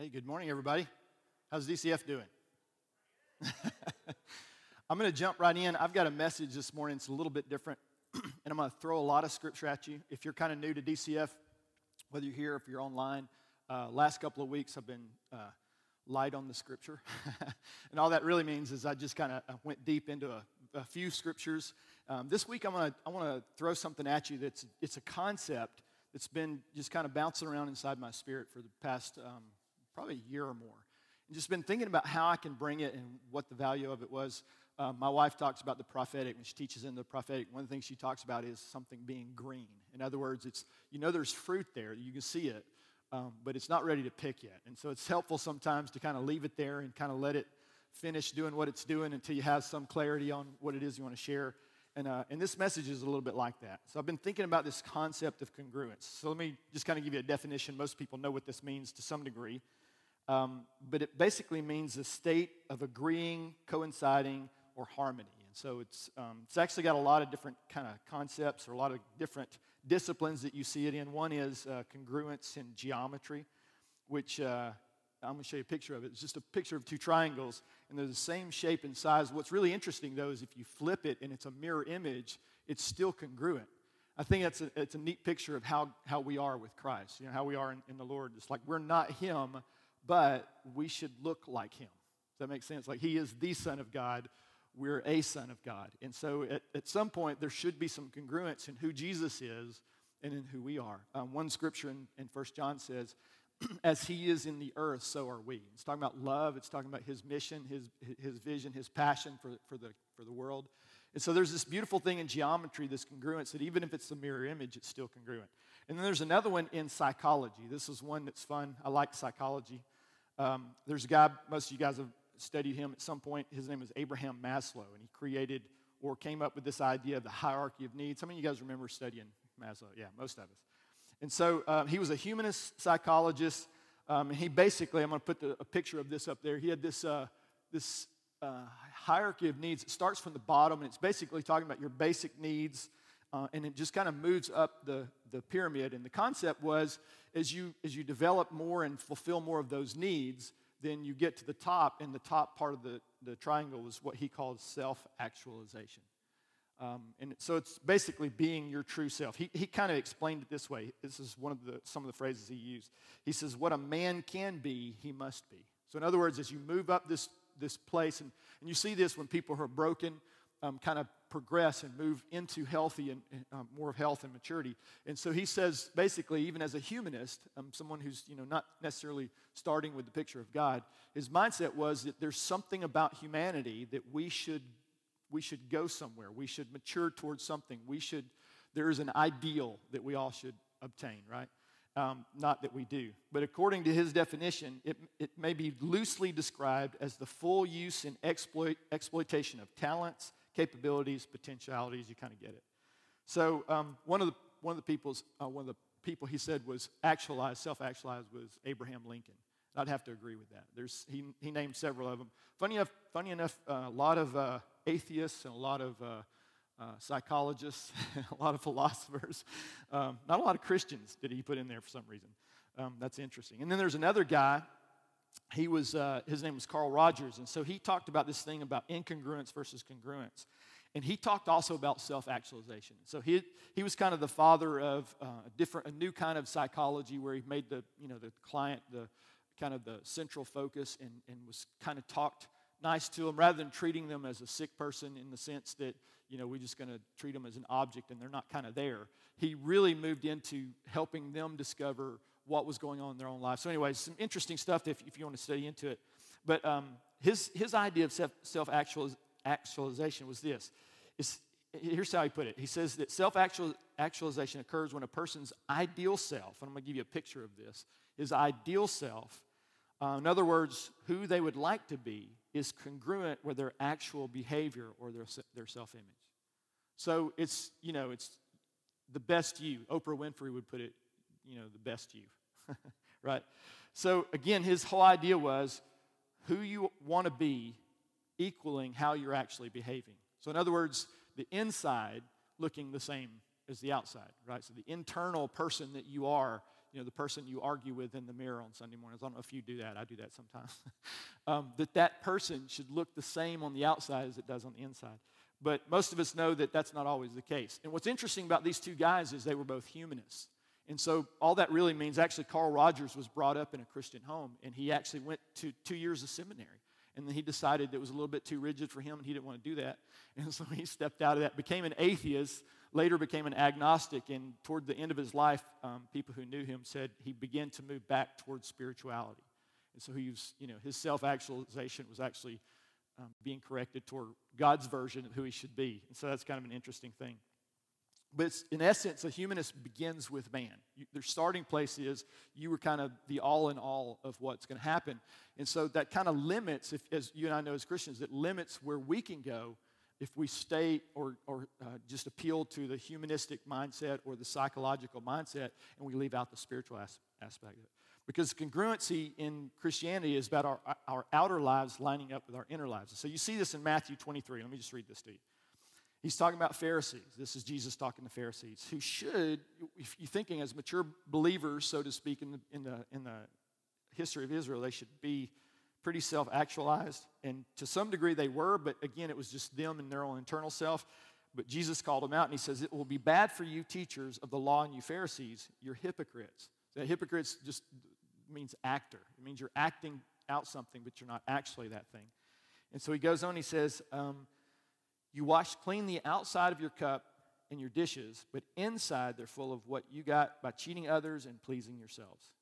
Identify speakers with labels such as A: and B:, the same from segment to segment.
A: Hey, good morning, everybody. How's DCF doing? I'm going to jump right in. I've got a message this morning. It's a little bit different, and I'm going to throw a lot of scripture at you. If you're kind of new to DCF, whether you're here or if you're online, uh, last couple of weeks I've been uh, light on the scripture. and all that really means is I just kind of went deep into a, a few scriptures. Um, this week I'm gonna, I want to throw something at you that's it's a concept that's been just kind of bouncing around inside my spirit for the past um, probably a year or more. And just been thinking about how I can bring it and what the value of it was. Um, my wife talks about the prophetic when she teaches in the prophetic. One of the things she talks about is something being green. In other words, it's you know there's fruit there, you can see it, um, but it's not ready to pick yet. And so it's helpful sometimes to kind of leave it there and kind of let it finish doing what it's doing until you have some clarity on what it is you want to share. And, uh, and this message is a little bit like that. So I've been thinking about this concept of congruence. So let me just kind of give you a definition. Most people know what this means to some degree. Um, but it basically means a state of agreeing, coinciding, or harmony. And so it's, um, it's actually got a lot of different kind of concepts or a lot of different disciplines that you see it in. One is uh, congruence in geometry, which uh, I'm going to show you a picture of it. It's just a picture of two triangles, and they're the same shape and size. What's really interesting, though, is if you flip it and it's a mirror image, it's still congruent. I think that's a, it's a neat picture of how, how we are with Christ, you know, how we are in, in the Lord. It's like we're not Him, but we should look like him. Does that make sense? Like he is the Son of God, we're a Son of God. And so at, at some point, there should be some congruence in who Jesus is and in who we are. Um, one scripture in, in 1 John says, as he is in the earth, so are we. It's talking about love, it's talking about his mission, his, his vision, his passion for, for, the, for the world. And so there's this beautiful thing in geometry, this congruence, that even if it's the mirror image, it's still congruent. And then there's another one in psychology. This is one that's fun. I like psychology. Um, there's a guy, most of you guys have studied him at some point. His name is Abraham Maslow, and he created or came up with this idea of the hierarchy of needs. How many of you guys remember studying Maslow? Yeah, most of us. And so um, he was a humanist psychologist. Um, and he basically, I'm going to put the, a picture of this up there. He had this, uh, this uh, hierarchy of needs. It starts from the bottom, and it's basically talking about your basic needs, uh, and it just kind of moves up the, the pyramid. And the concept was as you, as you develop more and fulfill more of those needs, then you get to the top, and the top part of the, the triangle was what he called self actualization. Um, and so it's basically being your true self. He, he kind of explained it this way. This is one of the, some of the phrases he used. He says, What a man can be, he must be. So, in other words, as you move up this, this place, and, and you see this when people who are broken um, kind of progress and move into healthy and um, more of health and maturity. And so he says, basically, even as a humanist, um, someone who's you know not necessarily starting with the picture of God, his mindset was that there's something about humanity that we should we should go somewhere. We should mature towards something. We should. There is an ideal that we all should obtain, right? Um, not that we do. But according to his definition, it, it may be loosely described as the full use and exploit, exploitation of talents, capabilities, potentialities. You kind of get it. So um, one of the one of the people's uh, one of the people he said was actualized, self-actualized was Abraham Lincoln. I'd have to agree with that. There's, he, he named several of them. Funny enough, funny enough uh, a lot of uh, atheists and a lot of uh, uh psychologists, a lot of philosophers, um, not a lot of Christians did he put in there for some reason. Um, that's interesting. And then there's another guy he was, uh, his name was Carl Rogers, and so he talked about this thing about incongruence versus congruence. And he talked also about self-actualization. So he, he was kind of the father of uh, a different, a new kind of psychology where he made the, you know, the client the kind of the central focus and, and was kind of talked nice to them rather than treating them as a sick person in the sense that, you know, we're just going to treat them as an object and they're not kind of there. He really moved into helping them discover what was going on in their own life. So, anyways, some interesting stuff if, if you want to study into it. But um, his, his idea of self actualization was this. It's, here's how he put it. He says that self actualization occurs when a person's ideal self, and I'm going to give you a picture of this, his ideal self, uh, in other words, who they would like to be, is congruent with their actual behavior or their, their self image. So it's, you know, it's the best you. Oprah Winfrey would put it, you know, the best you. right? So, again, his whole idea was who you want to be equaling how you're actually behaving. So, in other words, the inside looking the same as the outside, right? So, the internal person that you are you know, the person you argue with in the mirror on Sunday mornings. I don't know if you do that. I do that sometimes. um, that that person should look the same on the outside as it does on the inside. But most of us know that that's not always the case. And what's interesting about these two guys is they were both humanists. And so all that really means actually Carl Rogers was brought up in a Christian home and he actually went to two years of seminary. And then he decided it was a little bit too rigid for him and he didn't want to do that. And so he stepped out of that, became an atheist, later became an agnostic. And toward the end of his life, um, people who knew him said he began to move back towards spirituality. And so he was, you know, his self actualization was actually um, being corrected toward God's version of who he should be. And so that's kind of an interesting thing. But in essence, a humanist begins with man. You, their starting place is you were kind of the all in all of what's going to happen. And so that kind of limits, if, as you and I know as Christians, it limits where we can go if we stay or, or uh, just appeal to the humanistic mindset or the psychological mindset and we leave out the spiritual as, aspect of it. Because congruency in Christianity is about our, our outer lives lining up with our inner lives. So you see this in Matthew 23. Let me just read this to you. He's talking about Pharisees. This is Jesus talking to Pharisees who should, if you're thinking as mature believers, so to speak, in the, in the, in the history of Israel, they should be pretty self actualized. And to some degree they were, but again, it was just them and their own internal self. But Jesus called them out and he says, It will be bad for you, teachers of the law, and you Pharisees, you're hypocrites. That hypocrites just means actor. It means you're acting out something, but you're not actually that thing. And so he goes on, he says, um, you wash clean the outside of your cup and your dishes, but inside they're full of what you got by cheating others and pleasing yourselves.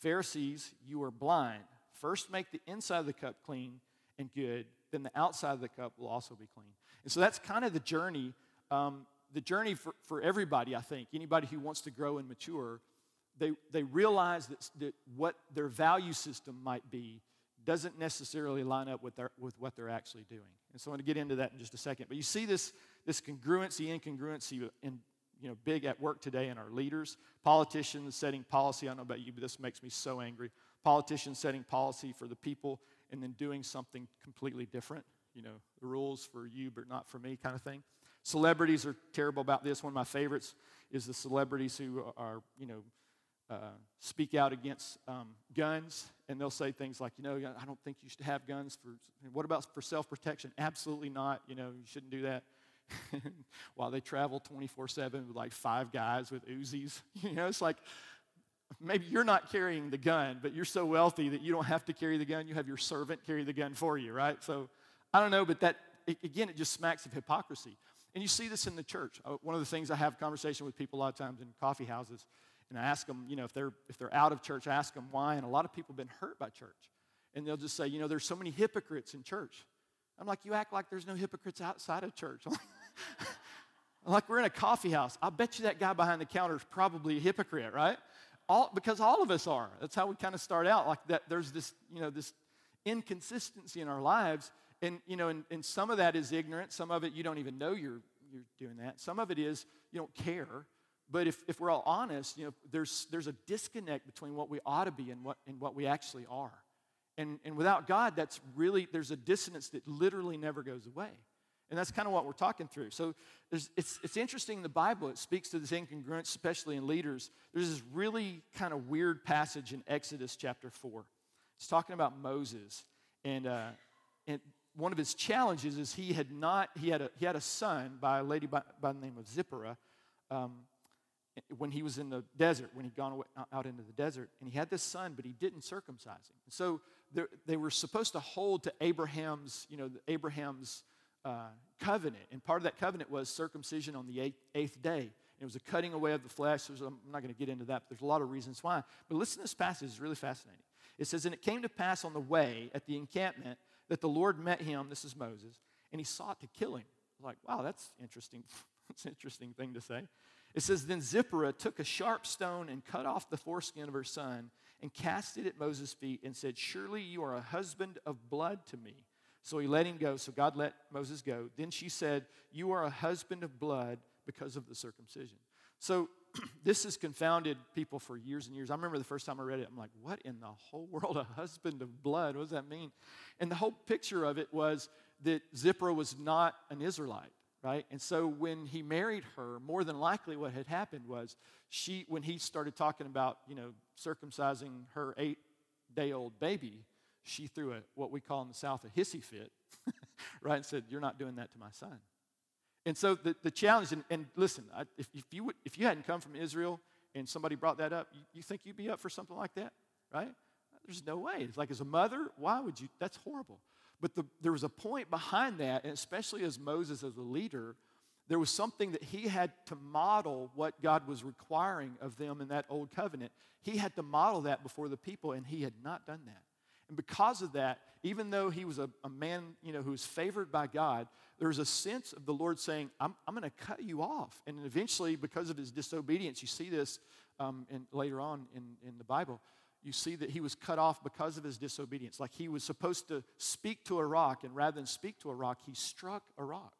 A: Pharisees, you are blind. First make the inside of the cup clean and good, then the outside of the cup will also be clean. And so that's kind of the journey, um, the journey for, for everybody, I think. Anybody who wants to grow and mature, they, they realize that, that what their value system might be doesn't necessarily line up with, their, with what they're actually doing. And so I'm going to get into that in just a second. But you see this, this congruency, incongruency in, you know, big at work today in our leaders. Politicians setting policy. I don't know about you, but this makes me so angry. Politicians setting policy for the people and then doing something completely different. You know, the rules for you, but not for me kind of thing. Celebrities are terrible about this. One of my favorites is the celebrities who are, you know, uh, speak out against um, guns, and they'll say things like, you know, I don't think you should have guns for. What about for self-protection? Absolutely not. You know, you shouldn't do that. While they travel 24/7 with like five guys with Uzis, you know, it's like maybe you're not carrying the gun, but you're so wealthy that you don't have to carry the gun. You have your servant carry the gun for you, right? So I don't know, but that again, it just smacks of hypocrisy. And you see this in the church. Uh, one of the things I have conversation with people a lot of times in coffee houses and I ask them, you know, if they're, if they're out of church, I ask them why. And a lot of people have been hurt by church. And they'll just say, you know, there's so many hypocrites in church. I'm like, you act like there's no hypocrites outside of church. like we're in a coffee house. I bet you that guy behind the counter is probably a hypocrite, right? All, because all of us are. That's how we kind of start out. Like that, there's this, you know, this inconsistency in our lives. And, you know, and, and some of that is ignorance. Some of it you don't even know you're, you're doing that. Some of it is you don't care. But if, if we're all honest, you know, there's, there's a disconnect between what we ought to be and what, and what we actually are. And, and without God, that's really, there's a dissonance that literally never goes away. And that's kind of what we're talking through. So it's, it's interesting in the Bible, it speaks to this incongruence, especially in leaders. There's this really kind of weird passage in Exodus chapter 4. It's talking about Moses. And, uh, and one of his challenges is he had not, he had a, he had a son by a lady by, by the name of Zipporah. Um, when he was in the desert, when he'd gone away, out into the desert, and he had this son, but he didn't circumcise him. So they were supposed to hold to Abraham's, you know, Abraham's uh, covenant, and part of that covenant was circumcision on the eighth, eighth day. It was a cutting away of the flesh. I'm not going to get into that, but there's a lot of reasons why. But listen to this passage; it's really fascinating. It says, "And it came to pass on the way at the encampment that the Lord met him. This is Moses, and he sought to kill him." Like, wow, that's interesting. that's an interesting thing to say. It says, Then Zipporah took a sharp stone and cut off the foreskin of her son and cast it at Moses' feet and said, Surely you are a husband of blood to me. So he let him go. So God let Moses go. Then she said, You are a husband of blood because of the circumcision. So this has confounded people for years and years. I remember the first time I read it, I'm like, What in the whole world, a husband of blood? What does that mean? And the whole picture of it was that Zipporah was not an Israelite right? And so when he married her, more than likely what had happened was she, when he started talking about, you know, circumcising her eight day old baby, she threw a, what we call in the South a hissy fit, right? And said, You're not doing that to my son. And so the, the challenge, and, and listen, I, if, if, you would, if you hadn't come from Israel and somebody brought that up, you, you think you'd be up for something like that, right? There's no way. It's like, as a mother, why would you? That's horrible. But the, there was a point behind that, and especially as Moses, as a leader, there was something that he had to model what God was requiring of them in that old covenant. He had to model that before the people, and he had not done that. And because of that, even though he was a, a man you know, who was favored by God, there was a sense of the Lord saying, I'm, I'm going to cut you off. And eventually, because of his disobedience, you see this um, in, later on in, in the Bible, you see that he was cut off because of his disobedience. Like he was supposed to speak to a rock, and rather than speak to a rock, he struck a rock.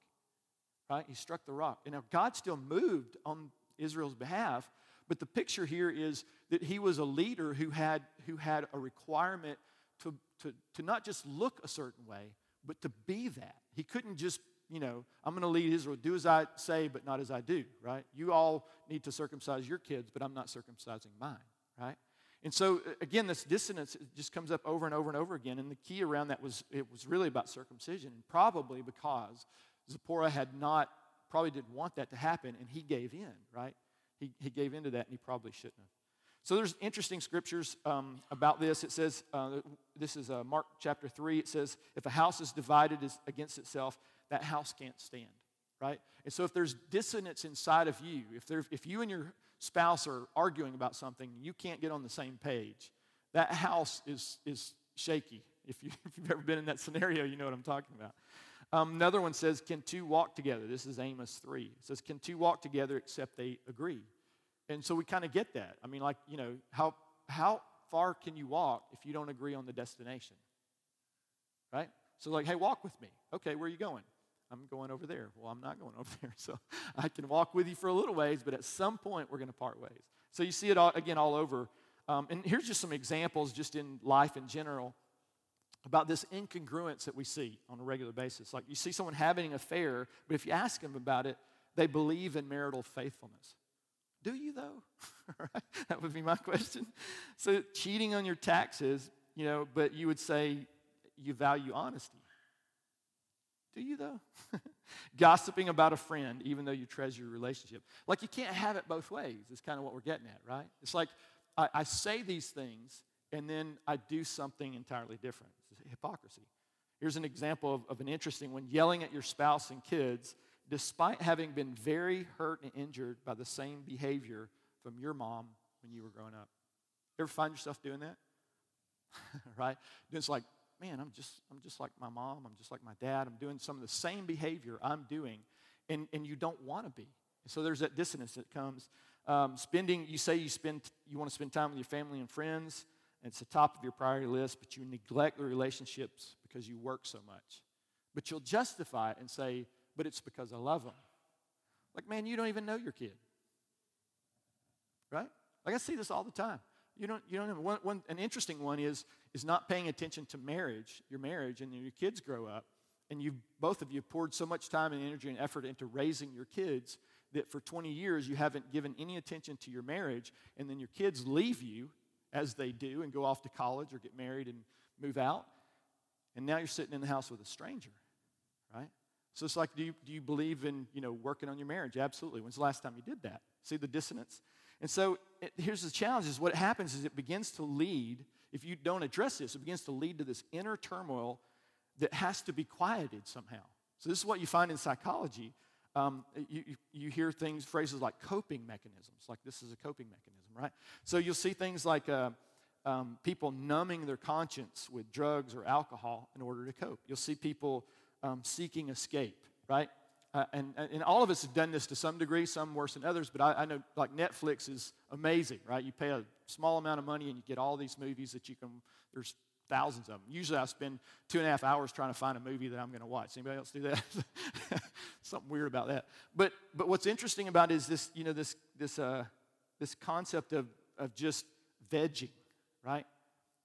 A: Right? He struck the rock. And now God still moved on Israel's behalf, but the picture here is that he was a leader who had, who had a requirement to, to, to not just look a certain way, but to be that. He couldn't just, you know, I'm going to lead Israel, do as I say, but not as I do, right? You all need to circumcise your kids, but I'm not circumcising mine, right? And so, again, this dissonance just comes up over and over and over again. And the key around that was it was really about circumcision, and probably because Zipporah had not, probably didn't want that to happen, and he gave in, right? He, he gave into that, and he probably shouldn't have. So there's interesting scriptures um, about this. It says, uh, this is uh, Mark chapter 3. It says, if a house is divided against itself, that house can't stand, right? And so if there's dissonance inside of you, if, there, if you and your spouse are arguing about something, you can't get on the same page, that house is, is shaky. If, you, you've ever been in that scenario, you know what I'm talking about. Um, another one says, Can two walk together? This is Amos 3. It says, Can two walk together except they agree? And so we kind of get that. I mean, like, you know, how, how far can you walk if you don't agree on the destination? Right? So, like, hey, walk with me. Okay, where are you going? I'm going over there. Well, I'm not going over there. So I can walk with you for a little ways, but at some point we're going to part ways. So you see it all, again all over. Um, and here's just some examples, just in life in general, about this incongruence that we see on a regular basis. Like you see someone having an affair, but if you ask them about it, they believe in marital faithfulness. Do you though? that would be my question. So cheating on your taxes, you know, but you would say you value honesty. Do you though? Gossiping about a friend, even though you treasure your relationship. Like you can't have it both ways, is kind of what we're getting at, right? It's like I, I say these things and then I do something entirely different. It's hypocrisy. Here's an example of, of an interesting one yelling at your spouse and kids despite having been very hurt and injured by the same behavior from your mom when you were growing up. Ever find yourself doing that? right? It's like, man, I'm just, I'm just like my mom, I'm just like my dad, I'm doing some of the same behavior I'm doing, and, and you don't want to be. So there's that dissonance that comes. Um, spending, you say you spend, you want to spend time with your family and friends, and it's the top of your priority list, but you neglect the relationships because you work so much. But you'll justify it and say, but it's because I love them. Like, man, you don't even know your kid. Right? Like, I see this all the time. You don't, you don't have one, one, an interesting one is, is not paying attention to marriage, your marriage, and your kids grow up, and you both of you poured so much time and energy and effort into raising your kids that for 20 years you haven't given any attention to your marriage, and then your kids leave you as they do and go off to college or get married and move out, and now you're sitting in the house with a stranger, right? So it's like, do you, do you believe in, you know, working on your marriage? Absolutely. When's the last time you did that? See the dissonance? And so it, here's the challenge is what happens is it begins to lead, if you don't address this, it begins to lead to this inner turmoil that has to be quieted somehow. So this is what you find in psychology. Um, you, you, hear things, phrases like coping mechanisms, like this is a coping mechanism, right? So you'll see things like uh, um, people numbing their conscience with drugs or alcohol in order to cope. You'll see people um, seeking escape, right? Uh, and, and all of us have done this to some degree, some worse than others, but I, I, know like Netflix is amazing, right? You pay a small amount of money and you get all these movies that you can, there's thousands of them. Usually I spend two and a half hours trying to find a movie that I'm going to watch. Anybody else do that? Something weird about that. But, but what's interesting about it is this, you know, this, this, uh, this concept of, of just vegging, right?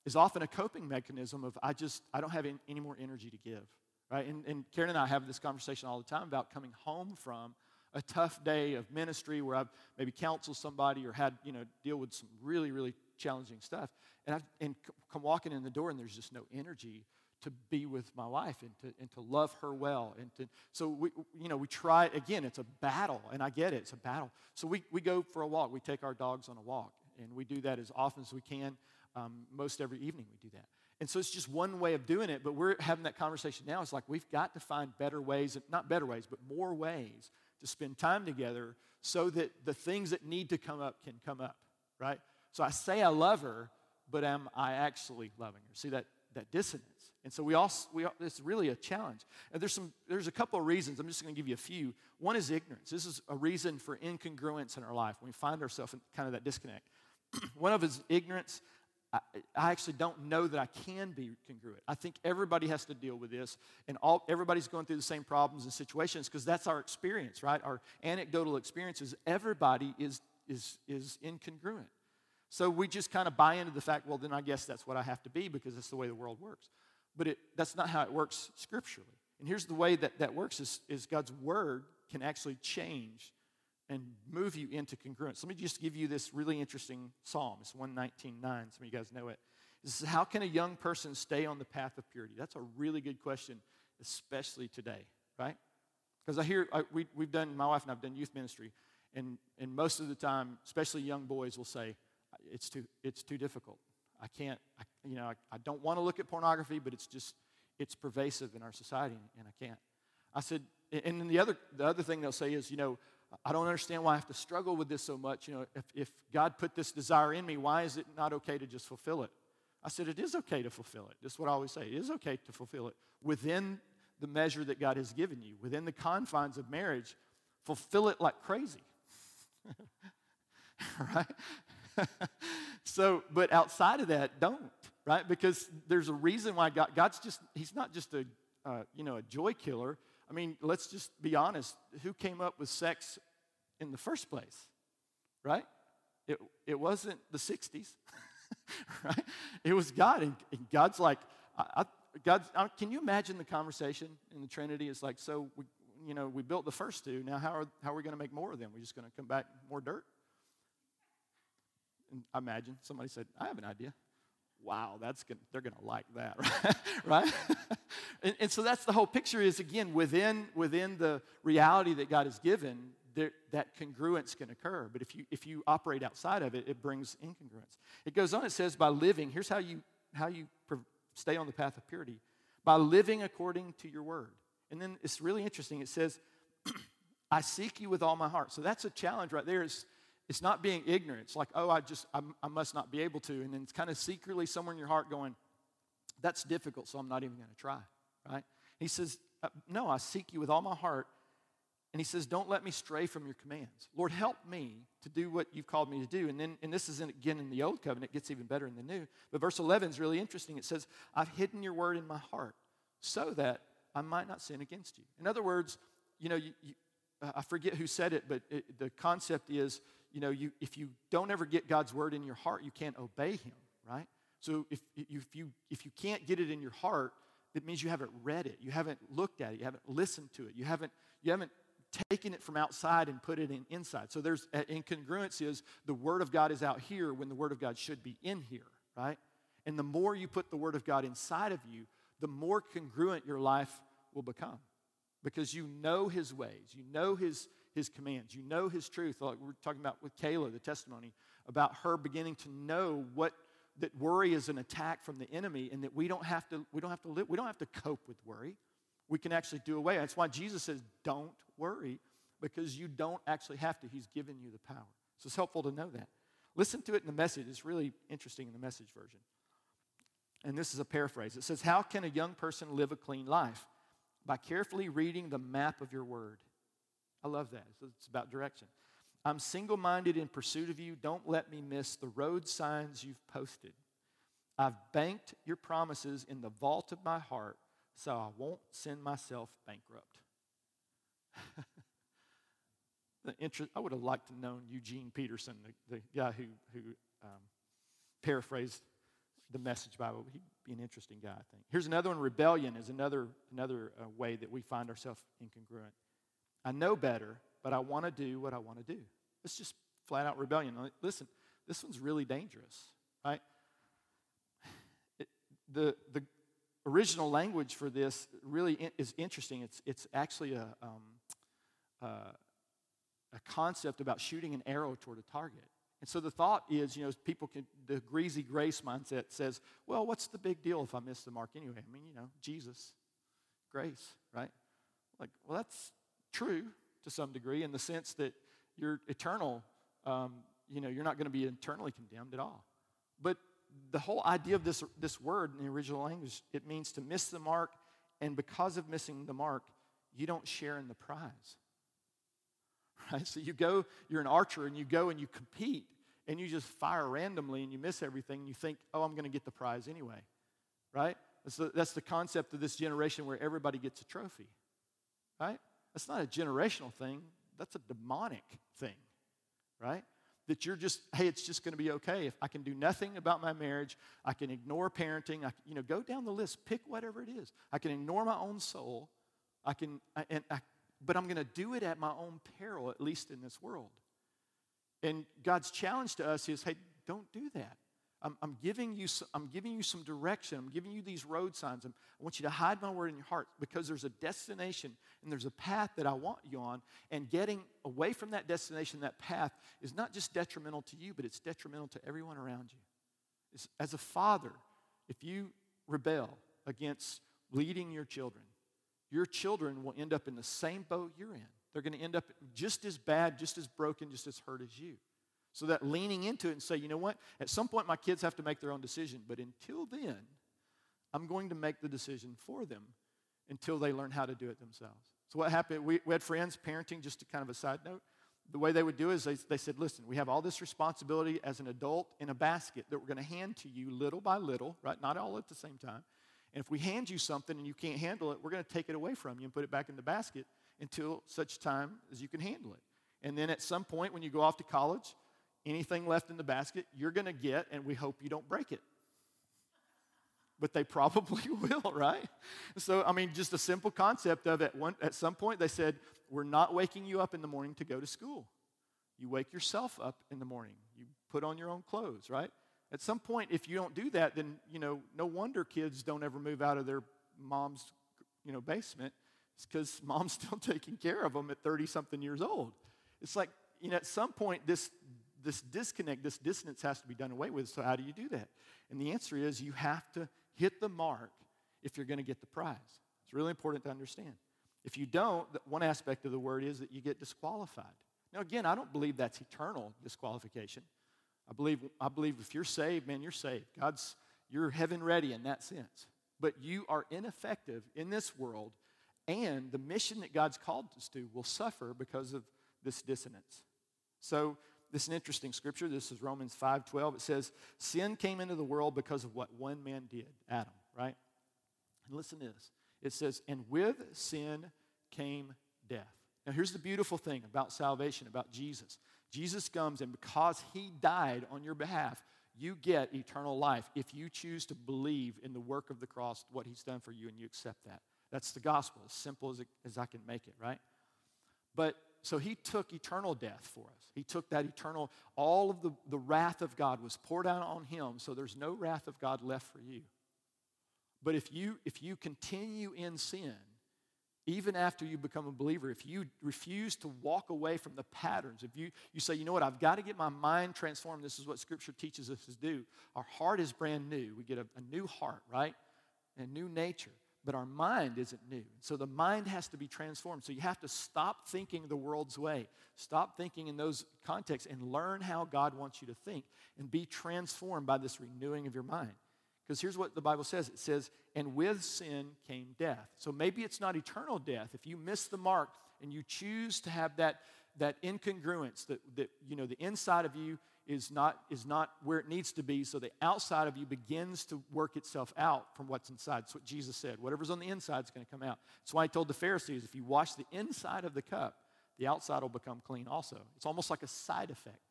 A: Is often a coping mechanism of I just, I don't have any more energy to give. Right? And, and Karen and I have this conversation all the time about coming home from a tough day of ministry where I've maybe counseled somebody or had, you know, deal with some really, really challenging stuff. And, I've, and come walking in the door and there's just no energy to be with my wife and to, and to love her well. And to, so we, you know, we try, again, it's a battle, and I get it, it's a battle. So we, we go for a walk. We take our dogs on a walk, and we do that as often as we can. Um, most every evening we do that. And so it's just one way of doing it, but we're having that conversation now. It's like we've got to find better ways, not better ways, but more ways to spend time together so that the things that need to come up can come up, right? So I say I love her, but am I actually loving her? See that, that dissonance. And so we all, we all, it's really a challenge. And there's, some, there's a couple of reasons. I'm just going to give you a few. One is ignorance. This is a reason for incongruence in our life when we find ourselves in kind of that disconnect. One of is ignorance. I, I, actually don't know that I can be congruent. I think everybody has to deal with this, and all, everybody's going through the same problems and situations because that's our experience, right? Our anecdotal experiences. Everybody is, is, is incongruent. So we just kind of buy into the fact, well, then I guess that's what I have to be because that's the way the world works. But it, that's not how it works scripturally. And here's the way that that works is, is God's word can actually change and move you into congruence. Let me just give you this really interesting psalm. It's 119.9. Some of you guys know it. This is how can a young person stay on the path of purity? That's a really good question, especially today, right? Because I hear I, we, we've done, my wife and I've done youth ministry, and, and most of the time, especially young boys will say, it's too, it's too difficult. I can't, I, you know, I, I don't want to look at pornography, but it's just, it's pervasive in our society, and I can't. I said, and then the other, the other thing they'll say is, you know, I don't understand why I have to struggle with this so much. You know, if, if God put this desire in me, why is it not okay to just fulfill it? I said, it is okay to fulfill it. This is what I always say. It is okay to fulfill it within the measure that God has given you, within the confines of marriage. Fulfill it like crazy. right? so, but outside of that, don't, right? Because there's a reason why God, God's just, He's not just a, uh, you know, a joy killer. I mean, let's just be honest. Who came up with sex in the first place, right? It, it wasn't the 60s, right? It was God. And, and God's like, I, I, I, uh, can you imagine the conversation in the Trinity? It's like, so, we, you know, we built the first two. Now, how are, how are we going to make more of them? We're just going to come back more dirt? And I imagine somebody said, I have an idea. Wow, that's gonna, they're going to like that, right? right? and, and, so that's the whole picture is again within within the reality that God has given, there, that congruence can occur. But if you if you operate outside of it, it brings incongruence. It goes on. It says by living. Here's how you how you stay on the path of purity by living according to your word. And then it's really interesting. It says, "I seek you with all my heart." So that's a challenge right there. It's not being ignorant. It's like, oh, I just, I, I must not be able to. And then it's kind of secretly somewhere in your heart going, that's difficult, so I'm not even going to try, right? He says, uh, no, I seek you with all my heart. And he says, don't let me stray from your commands. Lord, help me to do what you've called me to do. And then, and this is in, again in the old covenant, it gets even better in the new. But verse 11 is really interesting. It says, I've hidden your word in my heart so that I might not sin against you. In other words, you know, you, you, I forget who said it, but it, the concept is you know, you, if you don't ever get God's word in your heart, you can't obey Him, right? So if, if, you, if you can't get it in your heart, it means you haven't read it, you haven't looked at it, you haven't listened to it, you haven't, you haven't taken it from outside and put it in inside. So there's incongruence is the Word of God is out here when the Word of God should be in here, right? And the more you put the Word of God inside of you, the more congruent your life will become because you know His ways, you know His his commands. You know his truth. Like we're talking about with Kayla, the testimony about her beginning to know what that worry is an attack from the enemy and that we don't have to we don't have to live we don't have to cope with worry. We can actually do away. That's why Jesus says, "Don't worry," because you don't actually have to. He's given you the power. So it's helpful to know that. Listen to it in the message. It's really interesting in the message version. And this is a paraphrase. It says, How can a young person live a clean life? By carefully reading the map of your word. I love that. It's about direction. I'm single minded in pursuit of you. Don't let me miss the road signs you've posted. I've banked your promises in the vault of my heart so I won't send myself bankrupt. the interest, I would have liked to known Eugene Peterson, the, the guy who, who um, paraphrased the Message Bible. He'd be an interesting guy, I think. Here's another one rebellion is another, another uh, way that we find ourselves incongruent. I know better, but I want to do what I want to do. It's just flat out rebellion. Listen, this one's really dangerous, right? It, the, the original language for this really is interesting. It's, it's actually a, um, uh, a concept about shooting an arrow toward a target. And so the thought is, you know, people can, the greasy grace mindset says, well, what's the big deal if I miss the mark anyway? I mean, you know, Jesus, grace, right? Like, well, that's true to some degree in the sense that you're eternal, um, you know, you're not going to be eternally condemned at all. But the whole idea of this, this word in the original language, it means to miss the mark, and because of missing the mark, you don't share in the prize. Right? So you go, you're an archer, and you go and you compete, and you just fire randomly and you miss everything, and you think, oh, I'm going to get the prize anyway. Right? The, that's the concept of this generation where everybody gets a trophy. Right? That's not a generational thing, that's a demonic thing. Right? that you're just, hey, it's just going to be okay. If I can do nothing about my marriage, I can ignore parenting. I, you know, go down the list, pick whatever it is. I can ignore my own soul. I can, I, and I, but I'm going to do it at my own peril, at least in this world. And God's challenge to us is, hey, don't do that. I'm, I'm, giving you some, I'm giving you some direction. I'm giving you these road signs. I'm, i want you to hide my word in your heart because there's a destination and there's a path that I want you on. And getting away from that destination, that path, is not just detrimental to you, but it's detrimental to everyone around you. It's, as a father, if you rebel against leading your children, your children will end up in the same boat you're in. They're going to end up just as bad, just as broken, just as hurt as you. So that leaning into it and say, you know what? At some point, my kids have to make their own decision. But until then, I'm going to make the decision for them until they learn how to do it themselves. So what happened? We, we had friends parenting, just to kind of a side note. The way they would do is they, they said, listen, we have all this responsibility as an adult in a basket that we're going to hand to you little by little, right? Not all at the same time. And if we hand you something and you can't handle it, we're going to take it away from you and put it back in the basket until such time as you can handle it. And then at some point when you go off to college, anything left in the basket you're going to get, and we hope you don't break it. But they probably will, right? So, I mean, just a simple concept of at, one, at some point they said, We're not waking you up in the morning to go to school. You wake yourself up in the morning. You put on your own clothes, right? At some point, if you don't do that, then, you know, no wonder kids don't ever move out of their mom's, you know, basement. It's because mom's still taking care of them at 30 something years old. It's like, you know, at some point, this this disconnect, this dissonance has to be done away with. So, how do you do that? And the answer is you have to hit the mark if you're going to get the prize. It's really important to understand. If you don't, one aspect of the word is that you get disqualified. Now, again, I don't believe that's eternal disqualification. I believe, I believe if you're saved, man, you're saved. God's, you're heaven ready in that sense. But you are ineffective in this world, and the mission that God's called us to will suffer because of this dissonance. So, this is an interesting scripture. This is Romans 5:12. It says, "Sin came into the world because of what one man did, Adam." Right? And listen to this. It says, "And with sin came death." Now, here's the beautiful thing about salvation, about Jesus. Jesus comes, and because he died on your behalf, you get eternal life if you choose to believe in the work of the cross, what he's done for you, and you accept that. That's the gospel, as simple as, it, as I can make it, right? But so he took eternal death for us. He took that eternal, all of the, the wrath of God was poured out on him, so there's no wrath of God left for you. But if you if you continue in sin, even after you become a believer, if you refuse to walk away from the patterns, if you, you say, you know what, I've got to get my mind transformed, this is what Scripture teaches us to do. Our heart is brand new. We get a, a new heart, right? And a new nature but our mind isn't new. So the mind has to be transformed. So you have to stop thinking the world's way. Stop thinking in those contexts and learn how God wants you to think and be transformed by this renewing of your mind. Because here's what the Bible says it says, and with sin came death. So maybe it's not eternal death. If you miss the mark and you choose to have that, that incongruence, that, that you know, the inside of you is not, is not where it needs to be, so the outside of you begins to work itself out from what's inside. That's what Jesus said. Whatever's on the inside is going to come out. That's why he told the Pharisees if you wash the inside of the cup, the outside will become clean also. It's almost like a side effect,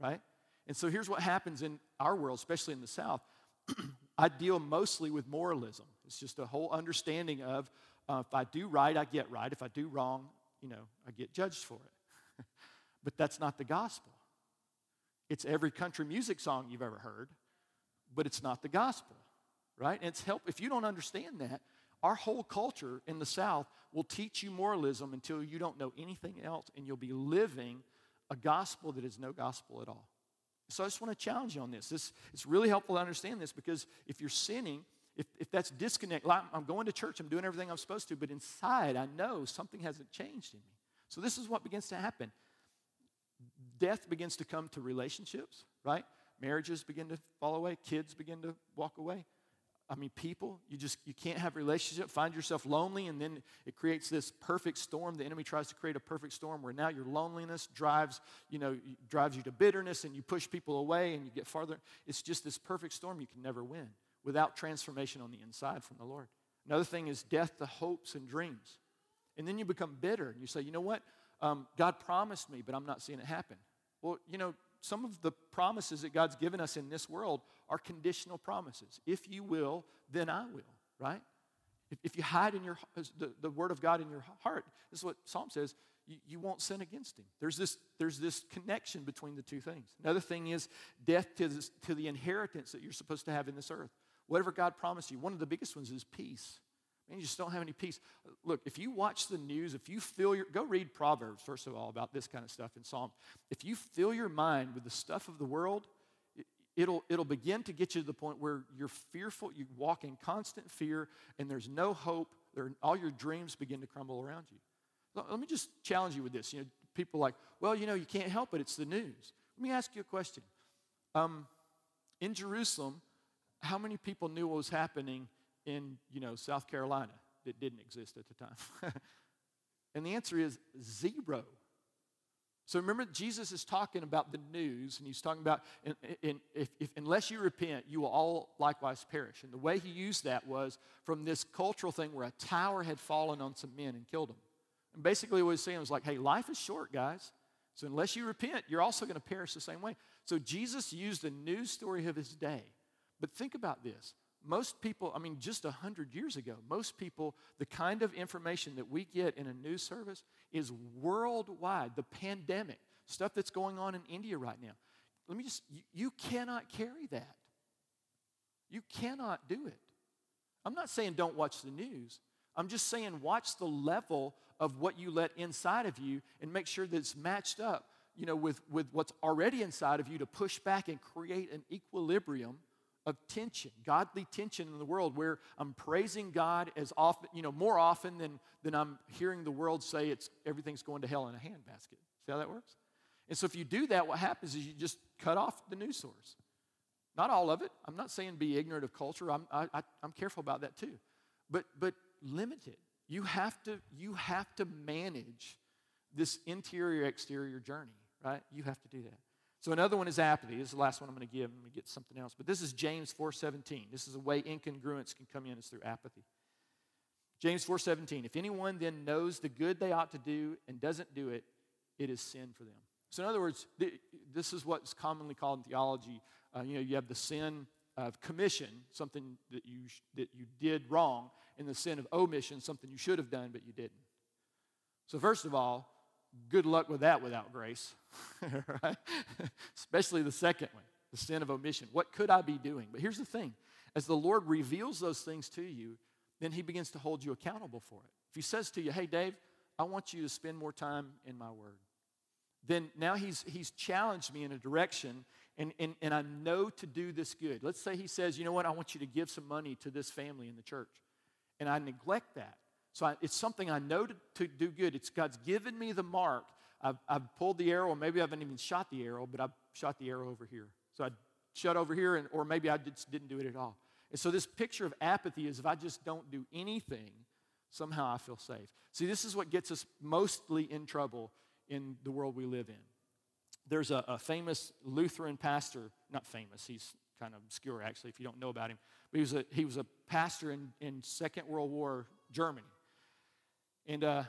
A: right? And so here's what happens in our world, especially in the South. I deal mostly with moralism. It's just a whole understanding of uh, if I do right, I get right. If I do wrong, you know, I get judged for it. but that's not the gospel. It's every country music song you've ever heard, but it's not the gospel, right? And it's help if you don't understand that. Our whole culture in the South will teach you moralism until you don't know anything else, and you'll be living a gospel that is no gospel at all. So I just want to challenge you on this. this it's really helpful to understand this because if you're sinning, if, if that's disconnect, like I'm going to church, I'm doing everything I'm supposed to, but inside I know something hasn't changed in me. So this is what begins to happen. Death begins to come to relationships, right? Marriages begin to fall away, kids begin to walk away. I mean, people, you just you can't have relationship, find yourself lonely, and then it creates this perfect storm. The enemy tries to create a perfect storm where now your loneliness drives, you know, drives you to bitterness and you push people away and you get farther. It's just this perfect storm you can never win without transformation on the inside from the Lord. Another thing is death to hopes and dreams. And then you become bitter and you say, you know what? Um, God promised me, but I'm not seeing it happen. Well, you know, some of the promises that God's given us in this world are conditional promises. If you will, then I will, right? If, if you hide in your the, the word of God in your heart, this is what Psalm says, you, you won't sin against him. There's this, there's this connection between the two things. Another thing is death to, this, to the inheritance that you're supposed to have in this earth. Whatever God promised you, one of the biggest ones is peace. Man, you just don't have any peace. Look, if you watch the news, if you fill your, go read Proverbs, first of all, about this kind of stuff in Psalms. If you fill your mind with the stuff of the world, it'll, it'll begin to get you to the point where you're fearful, you walk in constant fear, and there's no hope. There, all your dreams begin to crumble around you. Let me just challenge you with this. You know, people like, well, you know, you can't help it, it's the news. Let me ask you a question. Um, in Jerusalem, how many people knew what was happening in, you know, South Carolina that didn't exist at the time? and the answer is zero. So remember, Jesus is talking about the news, and he's talking about if, if, unless you repent, you will all likewise perish. And the way he used that was from this cultural thing where a tower had fallen on some men and killed them. And basically, what he's saying was like, hey, life is short, guys. So unless you repent, you're also going to perish the same way. So Jesus used the news story of his day but think about this. Most people, I mean, just 100 years ago, most people, the kind of information that we get in a news service is worldwide. The pandemic, stuff that's going on in India right now. Let me just, you, you cannot carry that. You cannot do it. I'm not saying don't watch the news. I'm just saying watch the level of what you let inside of you and make sure that it's matched up, you know, with, with what's already inside of you to push back and create an equilibrium of tension, godly tension in the world where I'm praising God as often, you know, more often than, than I'm hearing the world say it's everything's going to hell in a handbasket. See how that works? And so if you do that, what happens is you just cut off the news source. Not all of it. I'm not saying be ignorant of culture. I'm, I, I'm careful about that too. But, but limit it. You have, to, you have to manage this interior exterior journey, right? You have to do that. So another one is apathy. This is the last one I'm going to give. Going to get something else. But this is James 4.17. This is a way incongruence can come in is through apathy. James 4.17. If anyone then knows the good they ought to do and doesn't do it, it is sin for them. So in other words, this is what's commonly called in theology. Uh, you know, you have the sin of commission, something that you, that you did wrong, and the sin of omission, something you should have done but you didn't. So first of all, good luck with that without grace, right? Especially the second one, the sin of omission. What could I be doing? But here's the thing as the Lord reveals those things to you, then He begins to hold you accountable for it. If He says to you, hey, Dave, I want you to spend more time in my word, then now He's, he's challenged me in a direction and, and, and I know to do this good. Let's say He says, you know what, I want you to give some money to this family in the church. And I neglect that. So I, it's something I know to, to, do good. It's God's given me the mark. I've, I've pulled the arrow, maybe I haven't even shot the arrow, but I've shot the arrow over here. So I shot over here, and, or maybe I just didn't do it at all. And so this picture of apathy is if I just don't do anything, somehow I feel safe. See, this is what gets us mostly in trouble in the world we live in. There's a, a famous Lutheran pastor, not famous, he's kind of obscure actually if you don't know about him, but he was a, he was a pastor in, in Second World War Germany. And uh,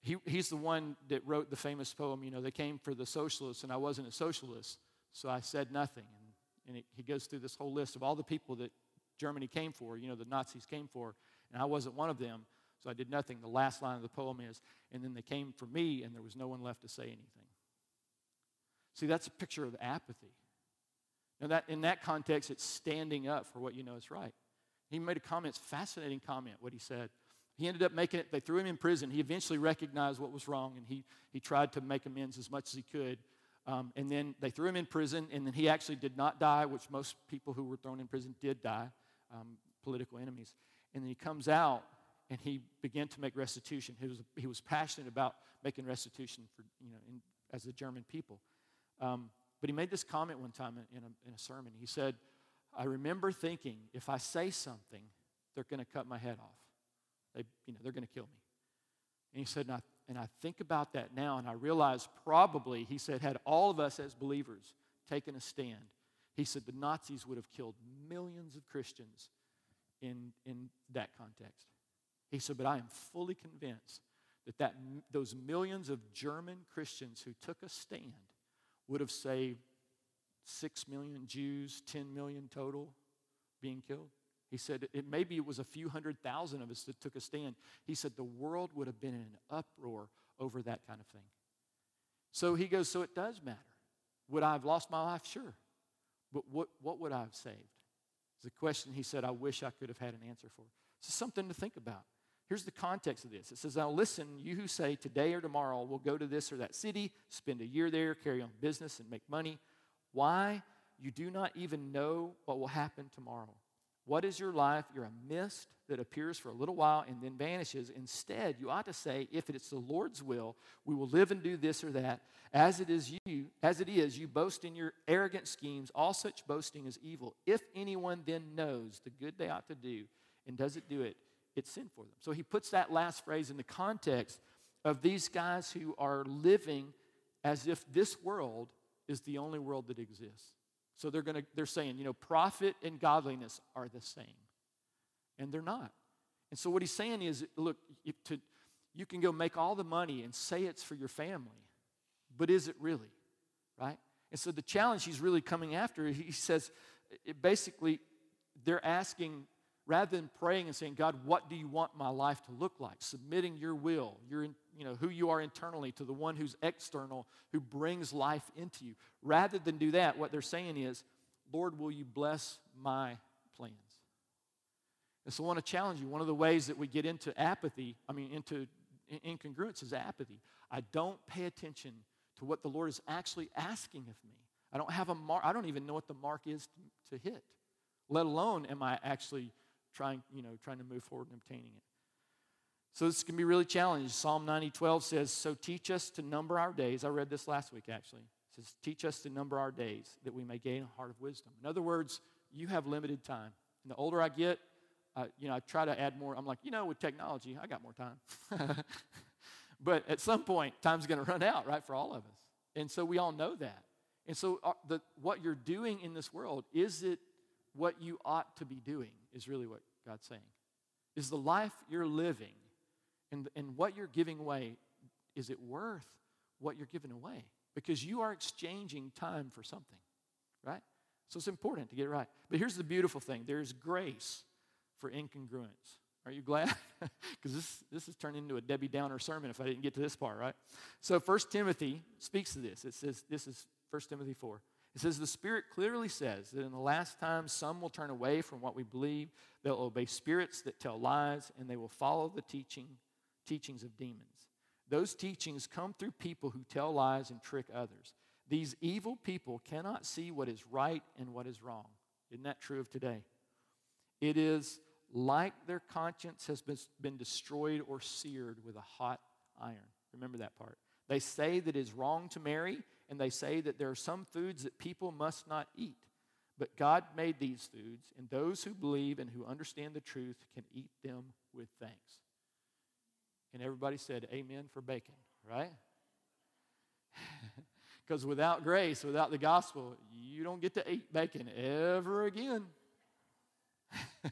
A: he, he's the one that wrote the famous poem, you know, they came for the socialists and I wasn't a socialist, so I said nothing. And, and it, he goes through this whole list of all the people that Germany came for, you know, the Nazis came for, and I wasn't one of them, so I did nothing. The last line of the poem is, and then they came for me, and there was no one left to say anything. See, that's a picture of apathy. Now, that, in that context, it's standing up for what you know is right. He made a comment, it's a fascinating comment, what he said. He ended up making it, they threw him in prison. He eventually recognized what was wrong, and he, he tried to make amends as much as he could. Um, and then they threw him in prison, and then he actually did not die, which most people who were thrown in prison did die, um, political enemies. And then he comes out, and he began to make restitution. He was, he was passionate about making restitution for, you know, in, as the German people. Um, but he made this comment one time in a, in a sermon. He said, I remember thinking, if I say something, they're going to cut my head off. They, you know, they're going to kill me. And he said, and I, and I think about that now, and I realize probably, he said, had all of us as believers taken a stand, he said the Nazis would have killed millions of Christians in, in that context. He said, but I am fully convinced that, that those millions of German Christians who took a stand would have saved 6 million Jews, 10 million total being killed. He said, it, maybe it was a few hundred thousand of us that took a stand. He said, the world would have been in an uproar over that kind of thing. So he goes, so it does matter. Would I have lost my life? Sure. But what, what would I have saved? It's a question he said, I wish I could have had an answer for. It's something to think about. Here's the context of this. It says, Now listen, you who say today or tomorrow we'll go to this or that city, spend a year there, carry on business, and make money. Why? You do not even know what will happen tomorrow. What is your life? You're a mist that appears for a little while and then vanishes. Instead, you ought to say, if it's the Lord's will, we will live and do this or that. As it is you, as it is, you boast in your arrogant schemes. All such boasting is evil. If anyone then knows the good they ought to do and doesn't do it, it's sin for them. So he puts that last phrase in the context of these guys who are living as if this world is the only world that exists. So they're going to they're saying, you know, profit and godliness are the same. And they're not. And so what he's saying is, look, to, you can go make all the money and say it's for your family, but is it really? Right? And so the challenge he's really coming after, he says, basically, they're asking rather than praying and saying, God, what do you want my life to look like? Submitting your will, your, you know, who you are internally to the one who's external, who brings life into you. Rather than do that, what they're saying is, Lord, will you bless my plans? And so I want to challenge you. One of the ways that we get into apathy, I mean, into incongruence is apathy. I don't pay attention to what the Lord is actually asking of me. I don't have a mark, I don't even know what the mark is to, to hit, let alone am I actually trying, you know, trying to move forward and obtaining it. So this can be really challenging. Psalm 90, 12 says, So teach us to number our days. I read this last week actually. It says, Teach us to number our days that we may gain a heart of wisdom. In other words, you have limited time. And the older I get, uh, you know, I try to add more. I'm like, you know, with technology, I got more time. but at some point, time's going to run out, right, for all of us. And so we all know that. And so uh, the, what you're doing in this world, is it what you ought to be doing? Is really what God's saying. Is the life you're living and, and what you're giving away, is it worth what you're giving away? Because you are exchanging time for something, right? So it's important to get it right. But here's the beautiful thing there's grace for incongruence. Are you glad? Because this, this has turned into a Debbie Downer sermon if I didn't get to this part, right? So First Timothy speaks to this. It says, this is First Timothy 4. It says, The Spirit clearly says that in the last time some will turn away from what we believe. They'll obey spirits that tell lies, and they will follow the teaching, teachings of demons. Those teachings come through people who tell lies and trick others. These evil people cannot see what is right and what is wrong. Isn't that true of today? It is like their conscience has been destroyed or seared with a hot iron. Remember that part. They say that it is wrong to marry and they say that there are some foods that people must not eat. But God made these foods, and those who believe and who understand the truth can eat them with thanks. And everybody said, Amen for bacon, right? Because without grace, without the gospel, you don't get to eat bacon ever again.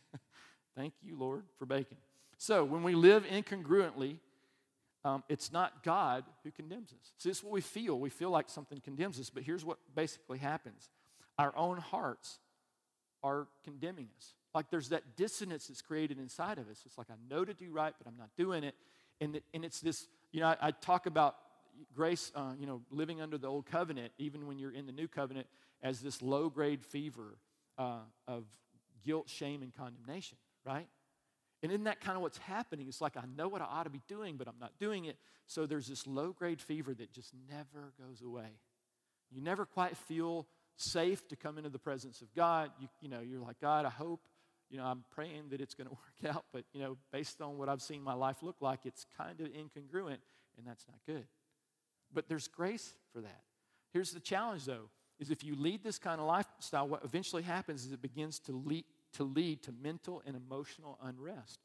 A: Thank you, Lord, for bacon. So, when we live incongruently, um, it's not God who condemns us. See, this is what we feel. We feel like something condemns us, but here's what basically happens our own hearts are condemning us. like there's that dissonance that's created inside of us. It's like I know to do right, but I'm not doing it. And, and it's this, you know, I, I talk about grace, uh, you know, living under the old covenant, even when you're in the new covenant, as this low grade fever uh, of guilt, shame, and condemnation, right? And isn't that kind of what's happening? It's like I know what I ought to be doing, but I'm not doing it. So there's this low grade fever that just never goes away. You never quite feel safe to come into the presence of God. You, you know, you're like, God, I hope, you know, I'm praying that it's going to work out, but, you know, based on what I've seen my life look like, it's kind of incongruent, and that's not good. But there's grace for that. Here's the challenge, though, is if you lead this kind of lifestyle, what eventually happens is it begins to lead to, lead to mental and emotional unrest.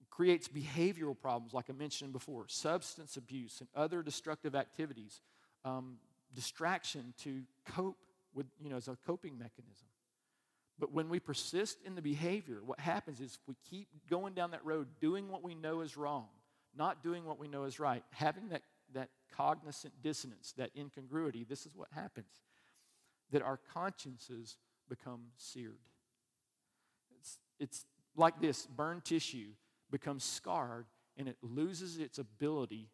A: It creates behavioral problems, like I mentioned before, substance abuse and other destructive activities, um, distraction to cope with, you know, as a coping mechanism. But when we persist in the behavior, what happens is we keep going down that road, doing what we know is wrong, not doing what we know is right, having that, that cognizant dissonance, that incongruity, this is what happens that our consciences become seared. It's, like this burned tissue becomes scarred and it loses its ability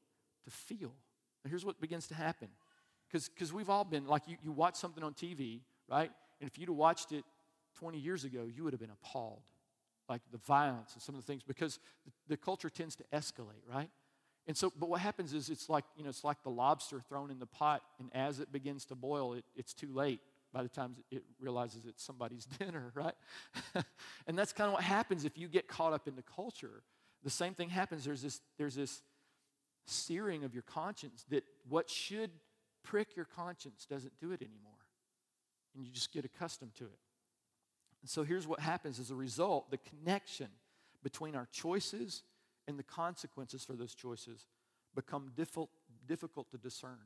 A: to feel. Now, here's what begins to happen because we've all been like you, you watch something on TV, right? And if you'd have watched it 20 years ago, you would have been appalled. Like the violence and some of the things, because the, the culture tends to escalate, right? And so, but what happens is it's like, you know, it's like the lobster thrown in the pot, and as it begins to boil, it, it's too late by the time it realizes it's somebody's dinner, right? and that's kind of what happens if you get caught up in the culture. The same thing happens. There's this, there's this searing of your conscience that what should prick your conscience doesn't do it anymore. And you just get accustomed to it. And so here's what happens as a result the connection between our choices and the consequences for those choices become difficult, difficult to discern.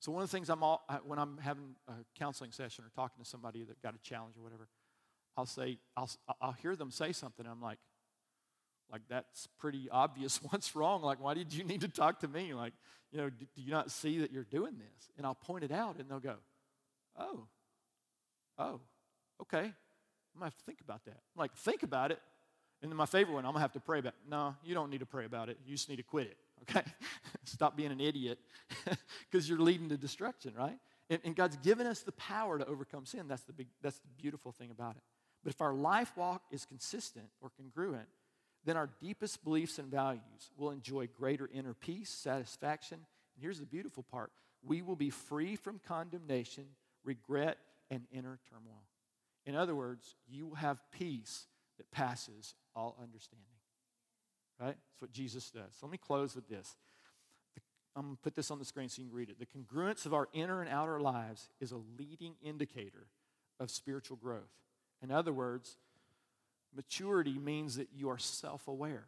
A: So one of the things I'm all, when I'm having a counseling session or talking to somebody that got a challenge or whatever, I'll say I'll, I'll hear them say something. I'm like, like that's pretty obvious what's wrong. Like, why did you need to talk to me? Like, you know, do, do you not see that you're doing this? And I'll point it out, and they'll go, oh, oh, okay. I'm gonna have to think about that. I'm like, think about it. And then my favorite one, I'm gonna have to pray about. No, you don't need to pray about it. You just need to quit it. Okay, stop being an idiot because you're leading to destruction, right? And, and God's given us the power to overcome sin. That's the big. That's the beautiful thing about it. But if our life walk is consistent or congruent, then our deepest beliefs and values will enjoy greater inner peace, satisfaction. And here's the beautiful part we will be free from condemnation, regret, and inner turmoil. In other words, you will have peace that passes all understanding. Right? That's what Jesus does. So let me close with this. I'm going to put this on the screen so you can read it. The congruence of our inner and outer lives is a leading indicator of spiritual growth. In other words, maturity means that you are self aware.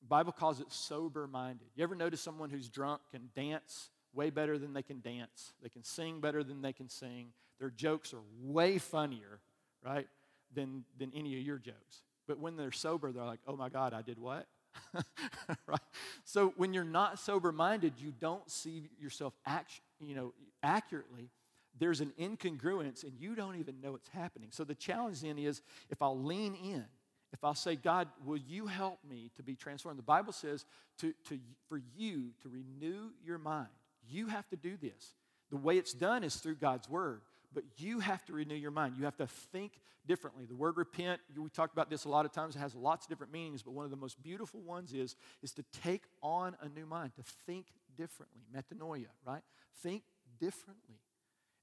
A: The Bible calls it sober minded. You ever notice someone who's drunk can dance way better than they can dance? They can sing better than they can sing. Their jokes are way funnier, right, than, than any of your jokes. But when they're sober, they're like, oh my God, I did what? right? So when you're not sober minded, you don't see yourself act, you know, accurately. There's an incongruence and you don't even know it's happening. So the challenge then is if I'll lean in, if I'll say, God, will you help me to be transformed? The Bible says to, to, for you to renew your mind. You have to do this. The way it's done is through God's word. But you have to renew your mind. You have to think differently. The word repent, we talked about this a lot of times, it has lots of different meanings, but one of the most beautiful ones is, is to take on a new mind, to think differently. Metanoia, right? Think differently.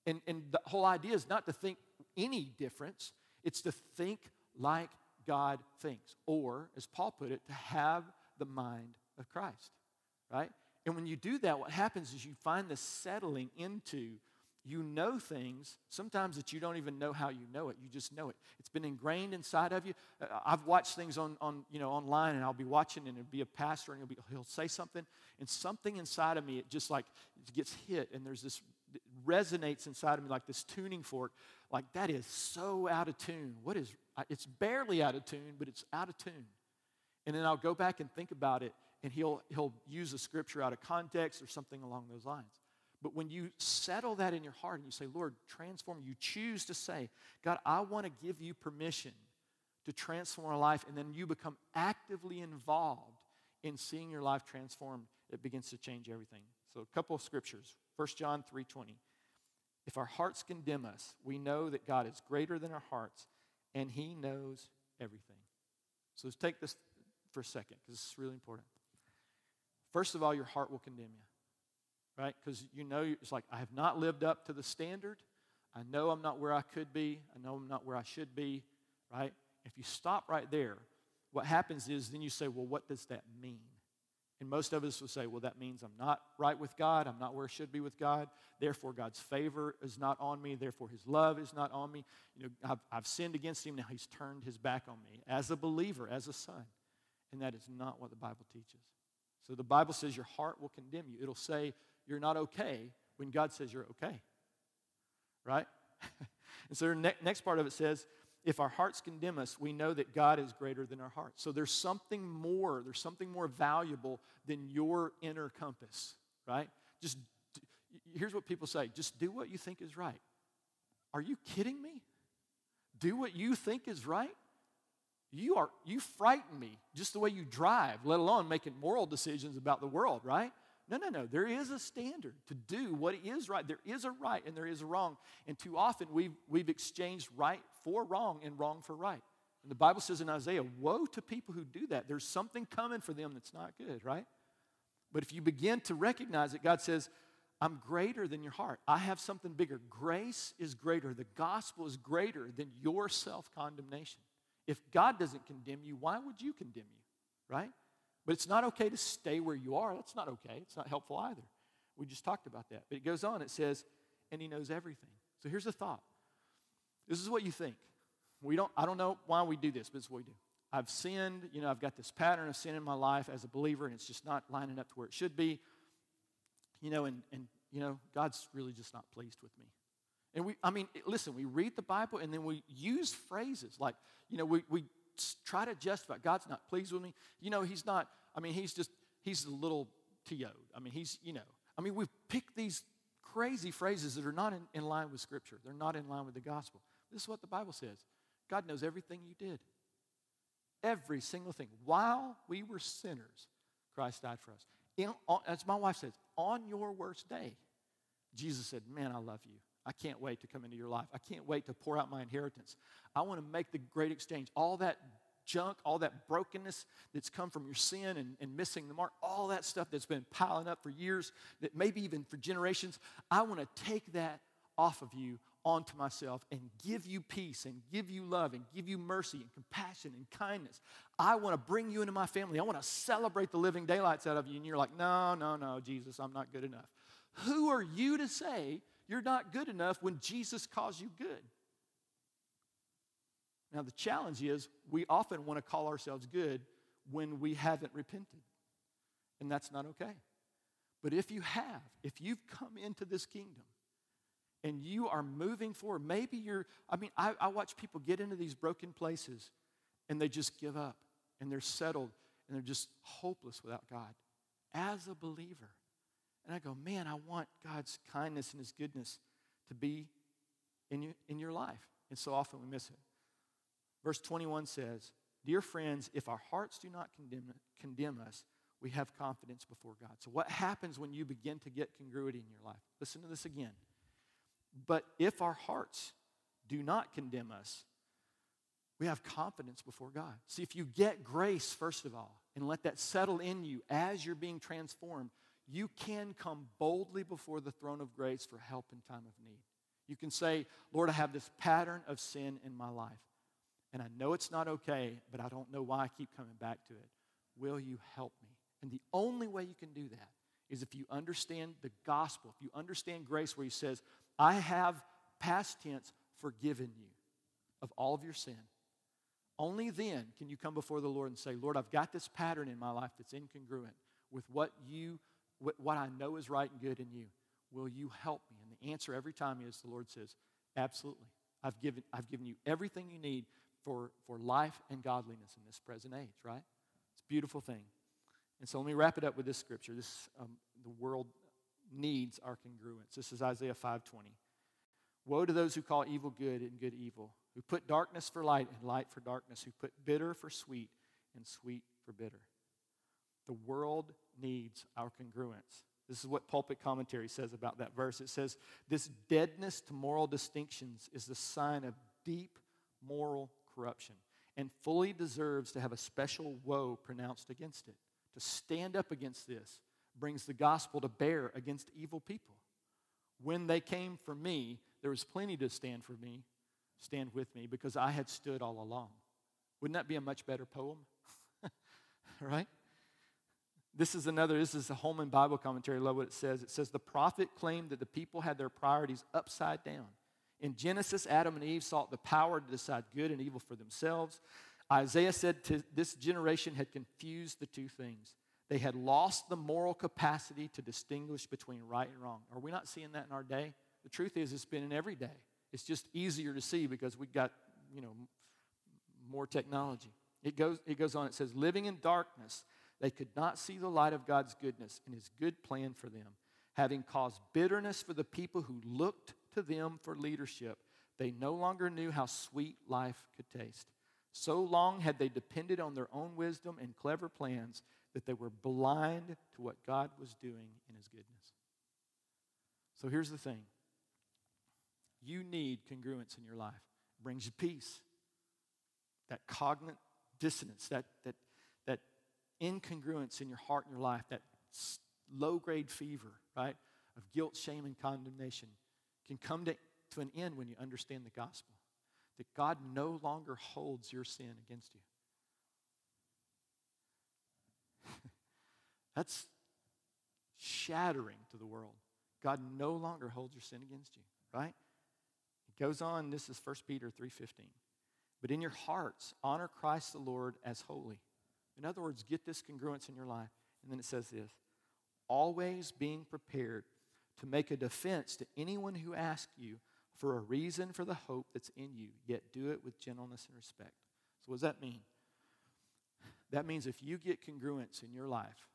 A: And, and the whole idea is not to think any difference, it's to think like God thinks. Or, as Paul put it, to have the mind of Christ, right? And when you do that, what happens is you find the settling into you know things sometimes that you don't even know how you know it. You just know it. It's been ingrained inside of you. Uh, i've watched things on, on you know online and i'll be watching and it'll be a pastor and he'll, be, he'll say something and something inside of me it just like it gets hit and there's this resonates inside of me like this tuning fork. Like that is so out of tune. What is it's barely out of tune but it's out of tune. And then i'll go back and think about it and he'll he'll use a scripture out of context or something along those lines but when you settle that in your heart and you say, Lord, transform, you choose to say, God, I want to give you permission to transform our life, and then you become actively involved in seeing your life transformed, it begins to change everything. So a couple of scriptures. 1 John 3:20. If our hearts condemn us, we know that God is greater than our hearts, and He knows everything. So let's take this for a second, because is really important. First of all, your heart will condemn you, right? Because you know it's like, I have not lived up to the standard. I know I'm not where I could be. I know I'm not where I should be, right? If you stop right there, what happens is then you say, well, what does that mean? And most of us will say, well, that means I'm not right with God. I'm not where I should be with God. Therefore, God's favor is not on me. Therefore, His love is not on me. You know, I've, I've sinned against Him. Now He's turned His back on me as a believer, as a son. And that is not what the Bible teaches. So the Bible says your heart will condemn you. It'll say you're not okay when God says you're okay. Right? and so the ne- next part of it says, if our hearts condemn us, we know that God is greater than our hearts. So there's something more, there's something more valuable than your inner compass, right? Just here's what people say just do what you think is right. Are you kidding me? Do what you think is right? You are you frighten me just the way you drive, let alone making moral decisions about the world, right? No, no, no. There is a standard to do what is right. There is a right and there is a wrong. And too often we've, we've exchanged right for wrong and wrong for right. And the Bible says in Isaiah, Woe to people who do that. There's something coming for them that's not good, right? But if you begin to recognize it, God says, I'm greater than your heart. I have something bigger. Grace is greater. The gospel is greater than your self condemnation. If God doesn't condemn you, why would you condemn you, right? But it's not okay to stay where you are. That's not okay. It's not helpful either. We just talked about that. But it goes on, it says, and he knows everything. So here's the thought. This is what you think. We don't, I don't know why we do this, but it's what we do. I've sinned, you know, I've got this pattern of sin in my life as a believer, and it's just not lining up to where it should be. You know, and, and you know, God's really just not pleased with me. And we, I mean, listen, we read the Bible and then we use phrases like, you know, we, we try to justify God's not pleased with me. You know, He's not, I mean, He's just, He's a little TO'd. I mean, He's, you know, I mean, we've picked these crazy phrases that are not in, in line with Scripture, they're not in line with the gospel. This is what the Bible says God knows everything you did, every single thing. While we were sinners, Christ died for us. In, as my wife says, on your worst day, Jesus said, Man, I love you. I can't wait to come into your life. I can't wait to pour out my inheritance. I want to make the great exchange. All that junk, all that brokenness that's come from your sin and, and missing the mark, all that stuff that's been piling up for years, that maybe even for generations, I want to take that off of you onto myself and give you peace and give you love and give you mercy and compassion and kindness. I want to bring you into my family. I want to celebrate the living daylights out of you. And you're like, no, no, no, Jesus, I'm not good enough. Who are you to say you're not good enough when Jesus calls you good. Now, the challenge is we often want to call ourselves good when we haven't repented, and that's not okay. But if you have, if you've come into this kingdom and you are moving forward, maybe you're, I mean, I, I watch people get into these broken places and they just give up and they're settled and they're just hopeless without God. As a believer, and I go, man, I want God's kindness and His goodness to be in, you, in your life. And so often we miss it. Verse 21 says, Dear friends, if our hearts do not condemn, condemn us, we have confidence before God. So, what happens when you begin to get congruity in your life? Listen to this again. But if our hearts do not condemn us, we have confidence before God. See, if you get grace, first of all, and let that settle in you as you're being transformed, you can come boldly before the throne of grace for help in time of need. You can say, Lord, I have this pattern of sin in my life, and I know it's not okay, but I don't know why I keep coming back to it. Will you help me? And the only way you can do that is if you understand the gospel, if you understand grace, where He says, I have past tense forgiven you of all of your sin. Only then can you come before the Lord and say, Lord, I've got this pattern in my life that's incongruent with what you what I know is right and good in you. Will you help me? And the answer every time is the Lord says, Absolutely. I've given, I've given you everything you need for, for life and godliness in this present age, right? It's a beautiful thing. And so let me wrap it up with this scripture. This um, the world needs our congruence. This is Isaiah 5:20. Woe to those who call evil good and good evil, who put darkness for light and light for darkness, who put bitter for sweet and sweet for bitter. The world needs our congruence. This is what pulpit commentary says about that verse. It says, This deadness to moral distinctions is the sign of deep moral corruption and fully deserves to have a special woe pronounced against it. To stand up against this brings the gospel to bear against evil people. When they came for me, there was plenty to stand for me, stand with me, because I had stood all along. Wouldn't that be a much better poem? right? This is another, this is a Holman Bible commentary. I love what it says. It says, The prophet claimed that the people had their priorities upside down. In Genesis, Adam and Eve sought the power to decide good and evil for themselves. Isaiah said to this generation had confused the two things. They had lost the moral capacity to distinguish between right and wrong. Are we not seeing that in our day? The truth is, it's been in every day. It's just easier to see because we've got, you know, more technology. It goes, it goes on, it says, living in darkness, they could not see the light of God's goodness and his good plan for them. Having caused bitterness for the people who looked to them for leadership, they no longer knew how sweet life could taste. So long had they depended on their own wisdom and clever plans that they were blind to what God was doing in His goodness. So here's the thing you need congruence in your life, it brings you peace. That cognitive dissonance, that, that incongruence in your heart and your life, that low grade fever, right, of guilt, shame, and condemnation can come to, to an end when you understand the gospel. That God no longer holds your sin against you. That's shattering to the world. God no longer holds your sin against you, right? It goes on, this is 1 Peter 3:15. But in your hearts, honor Christ the Lord as holy. In other words, get this congruence in your life. And then it says this always being prepared to make a defense to anyone who asks you for a reason for the hope that's in you, yet do it with gentleness and respect. So, what does that mean? That means if you get congruence in your life,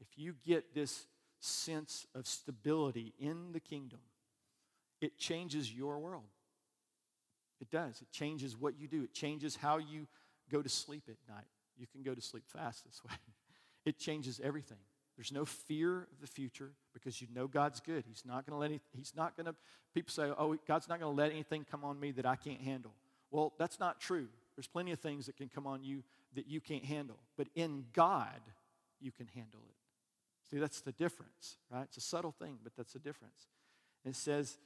A: if you get this sense of stability in the kingdom, it changes your world. It does. It changes what you do, it changes how you go to sleep at night. You can go to sleep fast this way. It changes everything. There's no fear of the future because you know God's good. He's not going to let any, he's not going to people say, "Oh, God's not going to let anything come on me that I can't handle." Well, that's not true. There's plenty of things that can come on you that you can't handle. But in God, you can handle it. See, that's the difference, right? It's a subtle thing, but that's the difference. It says,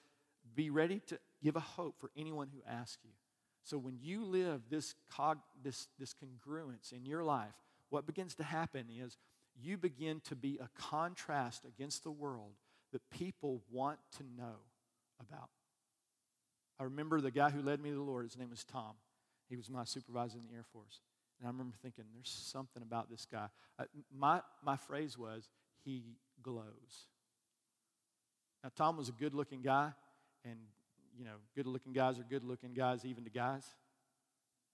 A: be ready to give a hope for anyone who asks you. So when you live this, cog, this, this congruence in your life, what begins to happen is you begin to be a contrast against the world that people want to know about. I remember the guy who led me to the Lord, his name was Tom. He was my supervisor in the Air Force. And I remember thinking, there's something about this guy. Uh, my, my phrase was, he glows. Now, Tom was a good looking guy, and, you know, good looking guys are good looking guys, even to guys.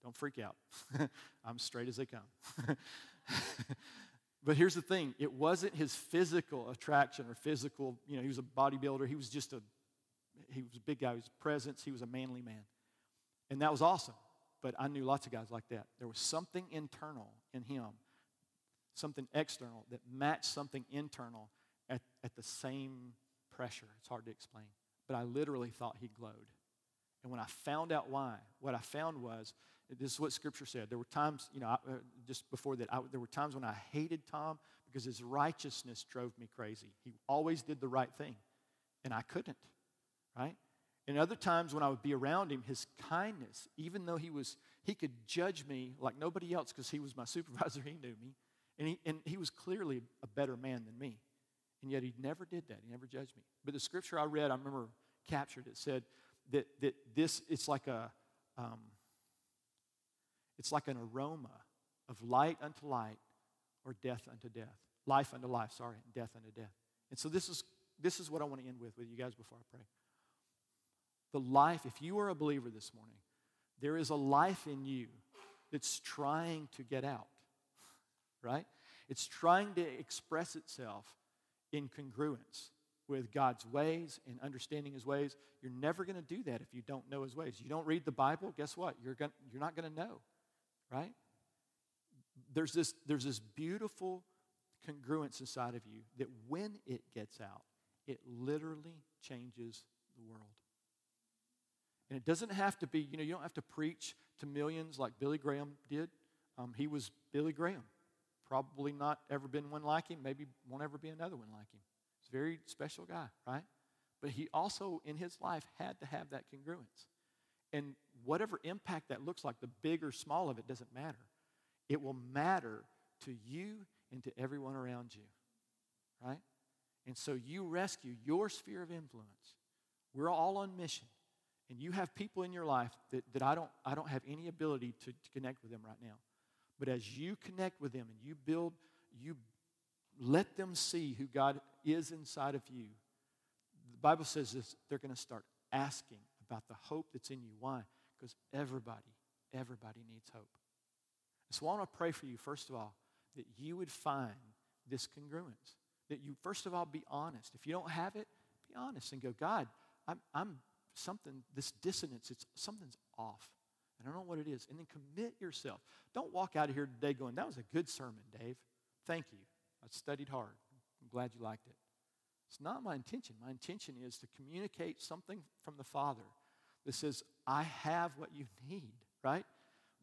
A: Don't freak out. I'm straight as they come. But here's the thing it wasn't his physical attraction or physical, you know, he was a bodybuilder. He was just a, he was a big guy. He was presence. He was a manly man. And that was awesome. But I knew lots of guys like that. There was something internal in him, something external that matched something internal at, at the same pressure. It's hard to explain. But I literally thought he glowed. And when I found out why, what I found was this is what Scripture said. There were times, you know, uh, just before that, I, there were times when I hated Tom because his righteousness drove me crazy. He always did the right thing, and I couldn't, right? And other times when I would be around him, his kindness, even though he was, he could judge me like nobody else because he was my supervisor, he knew me. And he, and he was clearly a better man than me. And yet he never did that. He never judged me. But the scripture I read, I remember captured it, said that, that this, it's like a, um, it's like an aroma of light unto light or death unto death. Life unto life, sorry, death unto death. And so this is this is what I want to end with with you guys before I pray. The life, if you are a believer this morning, there is a life in you that's trying to get out. Right? It's trying to express itself in congruence. with God's ways and understanding his ways, you're never going to do that if you don't know his ways. You don't read the Bible, guess what? You're, going you're not going to know, right? There's this, there's this beautiful congruence inside of you that when it gets out, it literally changes the world. And it doesn't have to be, you know, you don't have to preach to millions like Billy Graham did. Um, he was Billy Graham. Probably not ever been one like him, maybe won't ever be another one like him. He's a very special guy, right? But he also, in his life, had to have that congruence. And whatever impact that looks like, the big or small of it doesn't matter. It will matter to you and to everyone around you, right? And so you rescue your sphere of influence. We're all on mission. And you have people in your life that, that I, don't, I don't have any ability to, to connect with them right now. But as you connect with them and you build, you let them see who God is inside of you. The Bible says this they're going to start asking about the hope that's in you. Why? Because everybody, everybody needs hope. So I want to pray for you, first of all, that you would find this congruence. That you, first of all, be honest. If you don't have it, be honest and go, God, I'm, I'm something, this dissonance, it's something's off. I don't know what it is. And then commit yourself. Don't walk out of here today going, that was a good sermon, Dave. Thank you. I studied hard. I'm glad you liked it. It's not my intention. My intention is to communicate something from the Father that says, I have what you need, right?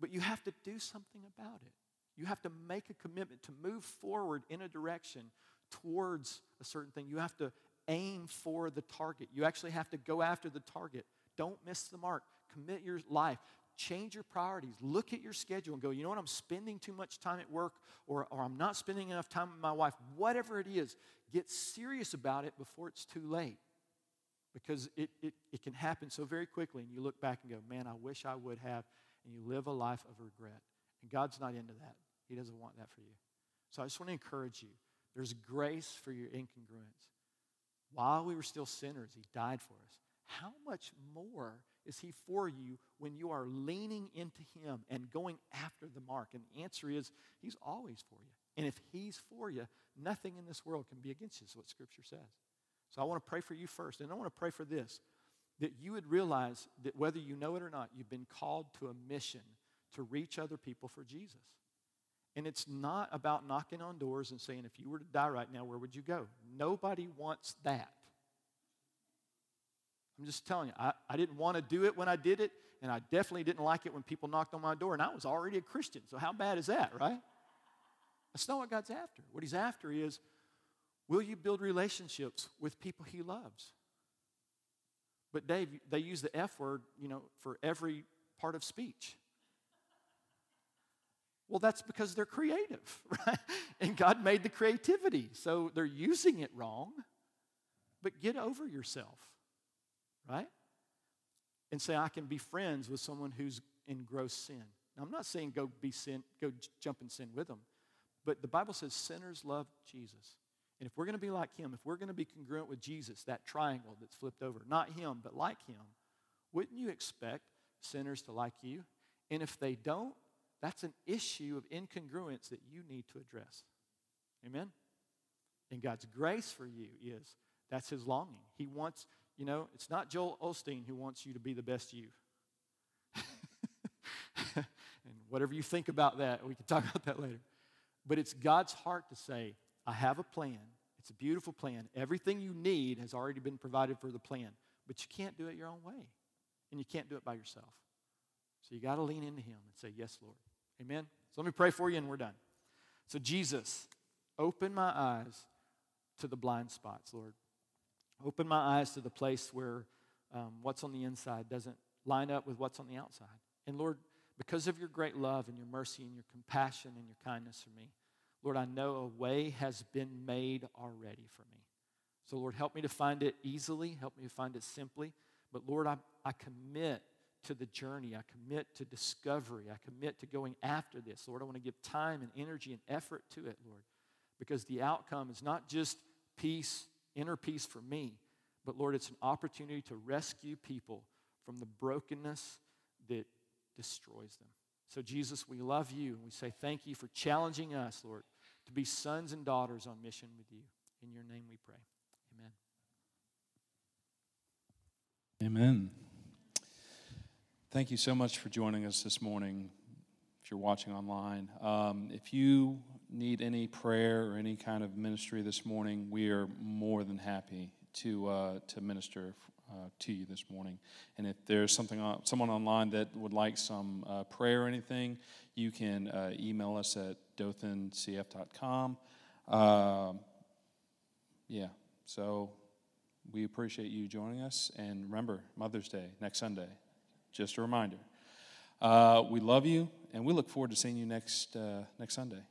A: But you have to do something about it. You have to make a commitment to move forward in a direction towards a certain thing. You have to aim for the target. You actually have to go after the target. Don't miss the mark. Commit your life. Change your priorities. Look at your schedule and go, you know what? I'm spending too much time at work, or, or I'm not spending enough time with my wife. Whatever it is, get serious about it before it's too late. Because it, it, it can happen so very quickly, and you look back and go, man, I wish I would have. And you live a life of regret. And God's not into that. He doesn't want that for you. So I just want to encourage you there's grace for your incongruence. While we were still sinners, He died for us. How much more is He for you when you are leaning into Him and going after the mark? And the answer is He's always for you. And if He's for you, nothing in this world can be against you, is what Scripture says. So I want to pray for you first. And I want to pray for this that you would realize that whether you know it or not, you've been called to a mission to reach other people for Jesus. And it's not about knocking on doors and saying, if you were to die right now, where would you go? Nobody wants that. I'm just telling you, I, I didn't want to do it when I did it, and I definitely didn't like it when people knocked on my door, and I was already a Christian. So, how bad is that, right? That's not what God's after. What He's after is will you build relationships with people He loves? But, Dave, they use the F word, you know, for every part of speech. Well, that's because they're creative, right? And God made the creativity. So they're using it wrong. But get over yourself, right? And say, I can be friends with someone who's in gross sin. Now, I'm not saying go be sin, go jump in sin with them. But the Bible says sinners love Jesus. And if we're going to be like him, if we're going to be congruent with Jesus, that triangle that's flipped over, not him, but like him, wouldn't you expect sinners to like you? And if they don't, that's an issue of incongruence that you need to address. Amen? And God's grace for you is that's his longing. He wants, you know, it's not Joel Osteen who wants you to be the best you. and whatever you think about that, we can talk about that later. But it's God's heart to say, I have a plan. It's a beautiful plan. Everything you need has already been provided for the plan, but you can't do it your own way. And you can't do it by yourself. So you got to lean into Him and say, Yes, Lord. Amen? So let me pray for you and we're done. So, Jesus, open my eyes to the blind spots, Lord. Open my eyes to the place where um, what's on the inside doesn't line up with what's on the outside. And Lord, because of your great love and your mercy and your compassion and your kindness for me, Lord, I know a way has been made already for me. So, Lord, help me to find it easily, help me to find it simply. But, Lord, I, I commit to the journey. I commit to discovery. I commit to going after this. Lord, I want to give time and energy and effort to it, Lord, because the outcome is not just peace, inner peace for me, but Lord, it's an opportunity to rescue people from the brokenness that destroys them. So, Jesus, we love you and we say thank you for challenging us, Lord, to be sons and daughters on mission with you. In your name we pray. Amen.
B: Amen. Thank you so much for joining us this morning. If you're watching online, um, if you need any prayer or any kind of ministry this morning, we are more than happy to uh, to minister uh, to you this morning. And if there's something on, someone online that would like some uh, prayer or anything, you can uh, email us at dothancf.com. Um, yeah, so we appreciate you joining us. And remember, Mother's Day next Sunday. Just a reminder. Uh, we love you, and we look forward to seeing you next, uh, next Sunday.